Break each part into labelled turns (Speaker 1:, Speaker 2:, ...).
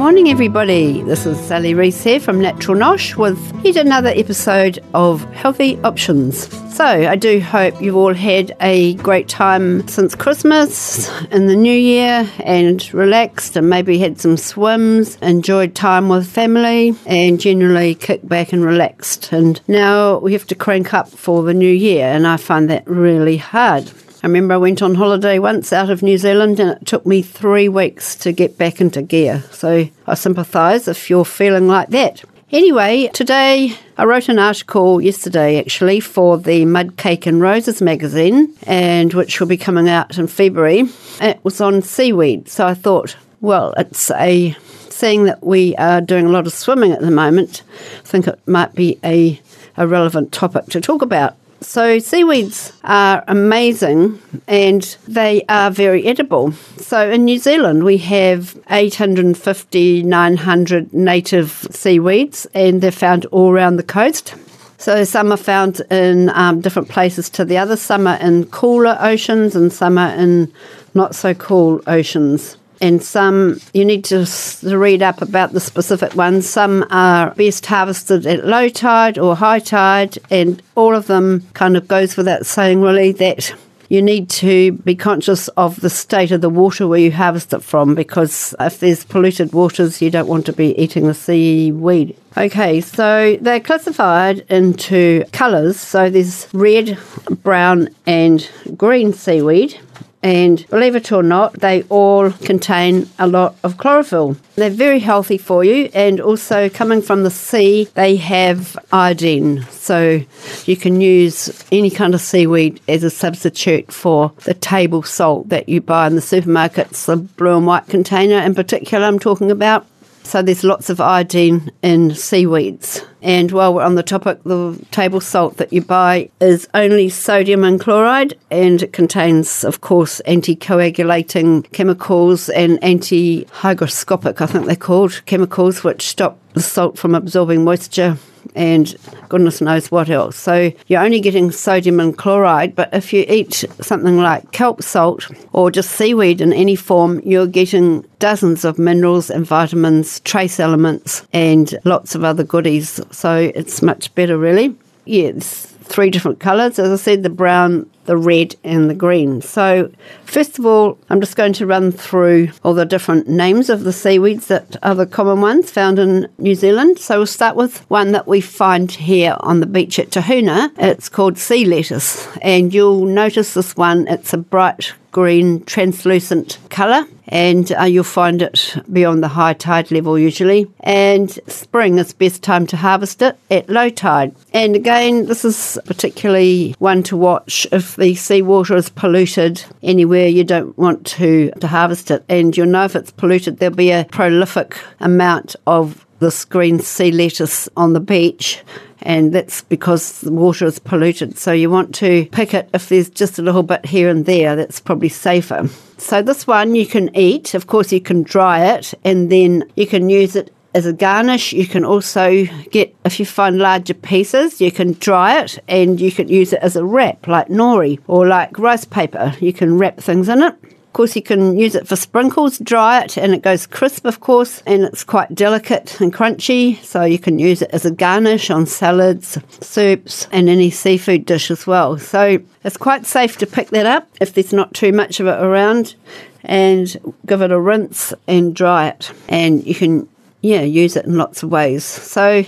Speaker 1: Morning, everybody. This is Sally Rees here from Natural Nosh with yet another episode of Healthy Options. So, I do hope you've all had a great time since Christmas in the new year and relaxed and maybe had some swims, enjoyed time with family, and generally kicked back and relaxed. And now we have to crank up for the new year, and I find that really hard. I remember I went on holiday once out of New Zealand and it took me three weeks to get back into gear. So I sympathise if you're feeling like that. Anyway, today I wrote an article yesterday actually for the Mud Cake and Roses magazine, and which will be coming out in February. It was on seaweed, so I thought, well, it's a seeing that we are doing a lot of swimming at the moment. I think it might be a, a relevant topic to talk about. So, seaweeds are amazing and they are very edible. So, in New Zealand, we have 850, 900 native seaweeds, and they're found all around the coast. So, some are found in um, different places to the other. Some are in cooler oceans, and some are in not so cool oceans and some you need to read up about the specific ones. Some are best harvested at low tide or high tide, and all of them kind of goes without saying, really, that you need to be conscious of the state of the water where you harvest it from because if there's polluted waters, you don't want to be eating the seaweed. Okay, so they're classified into colours. So there's red, brown, and green seaweed. And believe it or not, they all contain a lot of chlorophyll. They're very healthy for you, and also coming from the sea, they have iodine. So you can use any kind of seaweed as a substitute for the table salt that you buy in the supermarkets, the blue and white container in particular, I'm talking about. So there's lots of iodine in seaweeds. And while we're on the topic, the table salt that you buy is only sodium and chloride, and it contains, of course, anticoagulating chemicals and anti hygroscopic, I think they're called, chemicals which stop the salt from absorbing moisture and goodness knows what else. So you're only getting sodium and chloride, but if you eat something like kelp salt or just seaweed in any form, you're getting dozens of minerals and vitamins, trace elements, and lots of other goodies. So it's much better, really. Yes, three different colours. As I said, the brown, the red, and the green. So, first of all, I'm just going to run through all the different names of the seaweeds that are the common ones found in New Zealand. So, we'll start with one that we find here on the beach at Tahuna. It's called sea lettuce, and you'll notice this one, it's a bright green translucent colour and uh, you'll find it beyond the high tide level usually. And spring is best time to harvest it at low tide. And again, this is particularly one to watch if the seawater is polluted anywhere you don't want to, to harvest it. And you'll know if it's polluted, there'll be a prolific amount of this green sea lettuce on the beach and that's because the water is polluted. So you want to pick it if there's just a little bit here and there, that's probably safer. So this one you can eat. Of course, you can dry it and then you can use it as a garnish. You can also get, if you find larger pieces, you can dry it and you can use it as a wrap, like nori or like rice paper. You can wrap things in it. Of course, you can use it for sprinkles, dry it, and it goes crisp, of course, and it's quite delicate and crunchy. So you can use it as a garnish on salads, soups, and any seafood dish as well. So it's quite safe to pick that up if there's not too much of it around and give it a rinse and dry it. And you can yeah, use it in lots of ways. So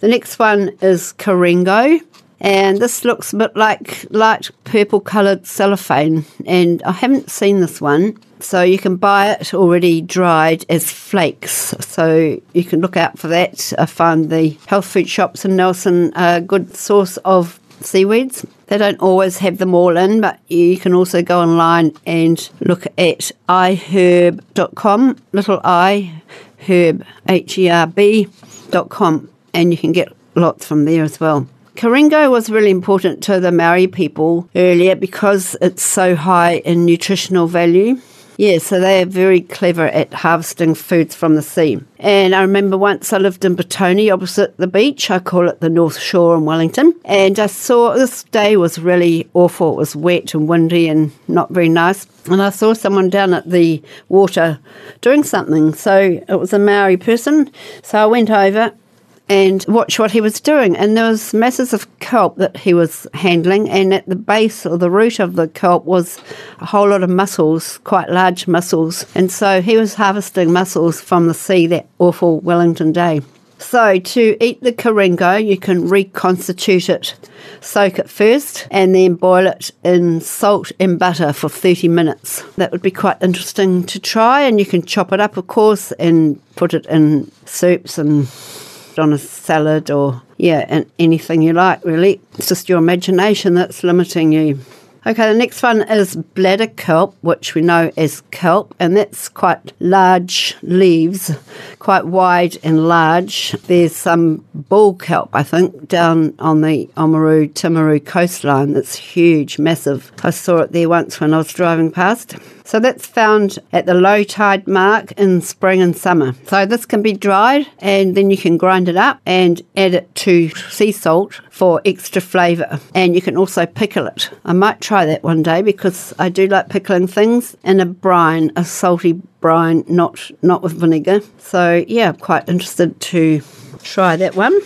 Speaker 1: the next one is Karengo. And this looks a bit like light purple coloured cellophane. And I haven't seen this one. So you can buy it already dried as flakes. So you can look out for that. I find the health food shops in Nelson a good source of seaweeds. They don't always have them all in, but you can also go online and look at iherb.com, little i, herb, H E R B, dot com and you can get lots from there as well. Karengo was really important to the Maori people earlier because it's so high in nutritional value. Yeah, so they are very clever at harvesting foods from the sea. And I remember once I lived in Petone opposite the beach. I call it the North Shore in Wellington. And I saw this day was really awful. It was wet and windy and not very nice. And I saw someone down at the water doing something. So it was a Maori person. So I went over and watch what he was doing. And there was masses of kelp that he was handling, and at the base or the root of the kelp was a whole lot of mussels, quite large mussels. And so he was harvesting mussels from the sea that awful Wellington day. So to eat the karengo, you can reconstitute it, soak it first, and then boil it in salt and butter for 30 minutes. That would be quite interesting to try, and you can chop it up, of course, and put it in soups and on a salad or, yeah, and anything you like, really. It's just your imagination that's limiting you. Okay, the next one is bladder kelp, which we know as kelp, and that's quite large leaves, quite wide and large. There's some bull kelp, I think, down on the Oamaru Timaru coastline that's huge, massive. I saw it there once when I was driving past. So that's found at the low tide mark in spring and summer. So this can be dried and then you can grind it up and add it to sea salt for extra flavour. And you can also pickle it. I might try that one day because I do like pickling things in a brine, a salty brine, not not with vinegar. So yeah, I'm quite interested to try that one.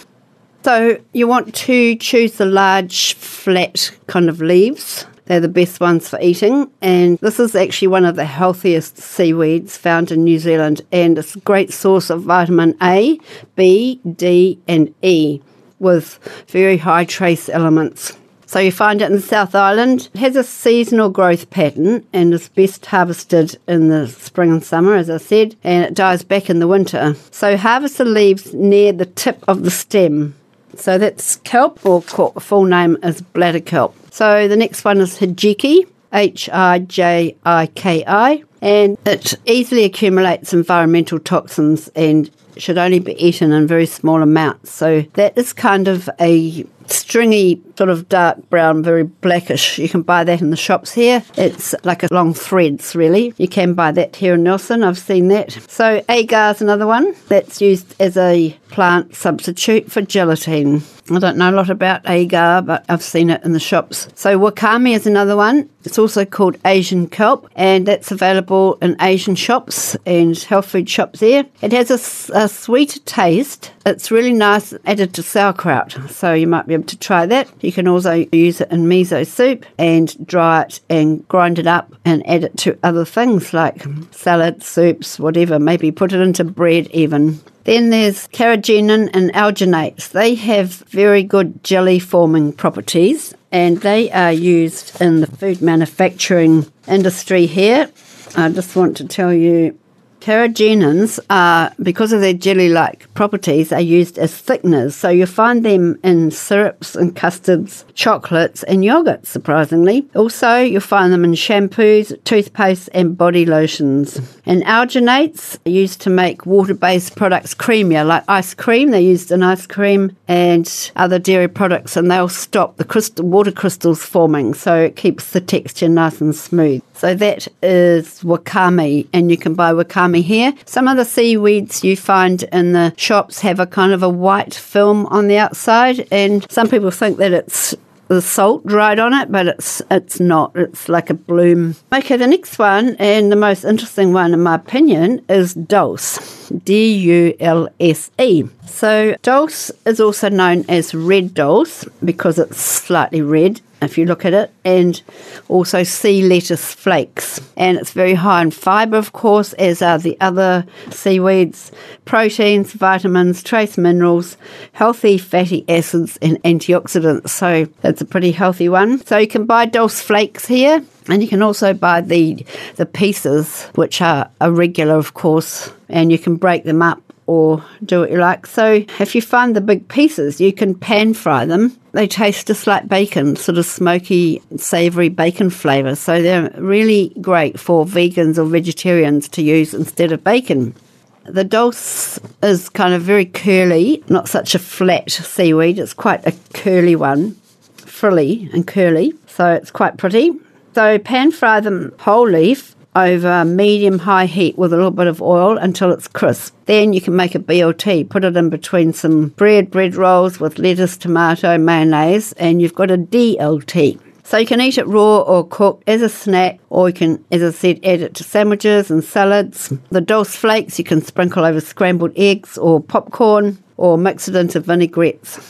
Speaker 1: So you want to choose the large, flat kind of leaves. They're the best ones for eating, and this is actually one of the healthiest seaweeds found in New Zealand, and it's a great source of vitamin A, B, D, and E with very high trace elements. So you find it in the South Island. It has a seasonal growth pattern and is best harvested in the spring and summer, as I said, and it dies back in the winter. So harvest the leaves near the tip of the stem. So that's kelp, or full name is bladder kelp. So the next one is hijiki, H I J I K I, and it easily accumulates environmental toxins and should only be eaten in very small amounts. So that is kind of a stringy, sort of dark brown, very blackish. You can buy that in the shops here. It's like a long threads, really. You can buy that here in Nelson. I've seen that. So agar is another one that's used as a plant substitute for gelatin. I don't know a lot about agar, but I've seen it in the shops. So wakame is another one. It's also called Asian kelp, and that's available in Asian shops and health food shops there. It has a, a sweet taste. It's really nice added to sauerkraut, so you might be able to try that. You can also use it in miso soup and dry it and grind it up and add it to other things like salad, soups, whatever. Maybe put it into bread even. Then there's carrageenan and alginates. They have very good jelly forming properties and they are used in the food manufacturing industry here. I just want to tell you Carrageenans are, because of their jelly like properties, are used as thickeners. So you find them in syrups and custards, chocolates, and yogurts, surprisingly. Also, you'll find them in shampoos, toothpaste, and body lotions. And alginates are used to make water based products creamier, like ice cream. They're used in ice cream and other dairy products, and they'll stop the crystal, water crystals forming. So it keeps the texture nice and smooth. So that is wakame, and you can buy wakame here. Some of the seaweeds you find in the shops have a kind of a white film on the outside, and some people think that it's the salt dried on it, but it's it's not. It's like a bloom. Okay, the next one and the most interesting one, in my opinion, is dulse. D U L S E. So dulse is also known as red dulse because it's slightly red if you look at it, and also sea lettuce flakes. And it's very high in fibre, of course, as are the other seaweeds, proteins, vitamins, trace minerals, healthy fatty acids, and antioxidants. So it's a pretty healthy one. So you can buy Dulse flakes here. And you can also buy the the pieces, which are irregular, of course, and you can break them up or do what you like. So if you find the big pieces, you can pan fry them. They taste just like bacon, sort of smoky, savoury bacon flavour. So they're really great for vegans or vegetarians to use instead of bacon. The dulse is kind of very curly, not such a flat seaweed. It's quite a curly one, frilly and curly. So it's quite pretty. So pan fry them whole leaf over medium high heat with a little bit of oil until it's crisp. Then you can make a BLT, put it in between some bread, bread rolls with lettuce, tomato, mayonnaise, and you've got a DLT. So you can eat it raw or cooked as a snack, or you can, as I said, add it to sandwiches and salads. The dulse flakes you can sprinkle over scrambled eggs or popcorn, or mix it into vinaigrettes.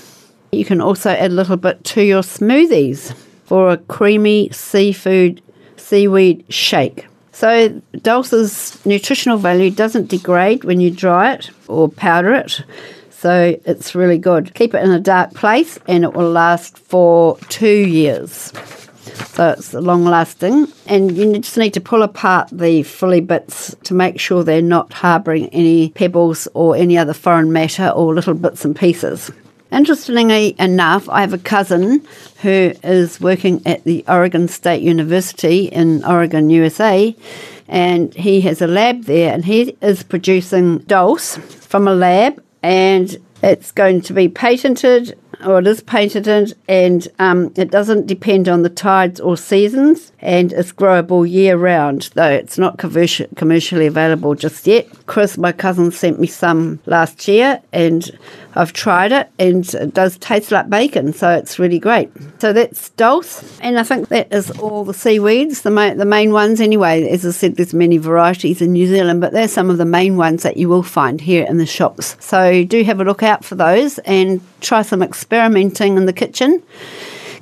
Speaker 1: You can also add a little bit to your smoothies for a creamy seafood seaweed shake. So dulse's nutritional value doesn't degrade when you dry it or powder it. So it's really good. Keep it in a dark place and it will last for two years. So it's long lasting. And you just need to pull apart the frilly bits to make sure they're not harbouring any pebbles or any other foreign matter or little bits and pieces. Interestingly enough, I have a cousin who is working at the Oregon State University in Oregon, USA, and he has a lab there and he is producing dulse from a lab and it's going to be patented or it is patented and um, it doesn't depend on the tides or seasons and it's growable year round though it's not commercial, commercially available just yet. Chris my cousin sent me some last year and I've tried it and it does taste like bacon, so it's really great. So that's dulse, and I think that is all the seaweeds, the main, the main ones anyway. As I said, there's many varieties in New Zealand, but they're some of the main ones that you will find here in the shops. So do have a look out for those and try some experimenting in the kitchen.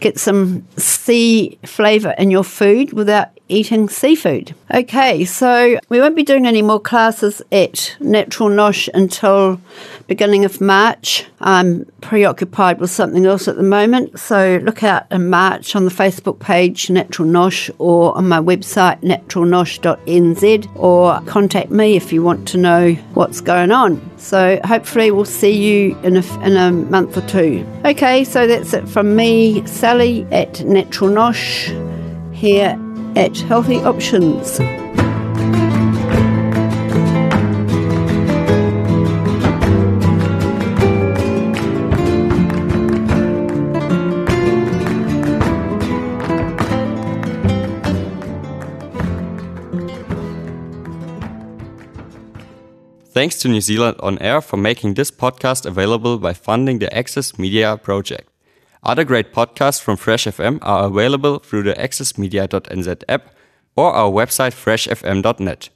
Speaker 1: Get some sea flavour in your food without eating seafood. Okay, so we won't be doing any more classes at Natural Nosh until beginning of March. I'm preoccupied with something else at the moment, so look out in March on the Facebook page Natural Nosh or on my website naturalnosh.nz or contact me if you want to know what's going on. So hopefully we'll see you in a, in a month or two. Okay, so that's it from me, Sally at Natural Nosh here at Healthy Options.
Speaker 2: Thanks to New Zealand On Air for making this podcast available by funding the Access Media project. Other great podcasts from Fresh FM are available through the accessmedia.nz app or our website freshfm.net.